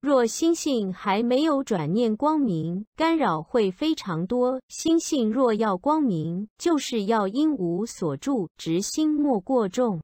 若心性还没有转念光明，干扰会非常多。心性若要光明，就是要因无所住，执心莫过重。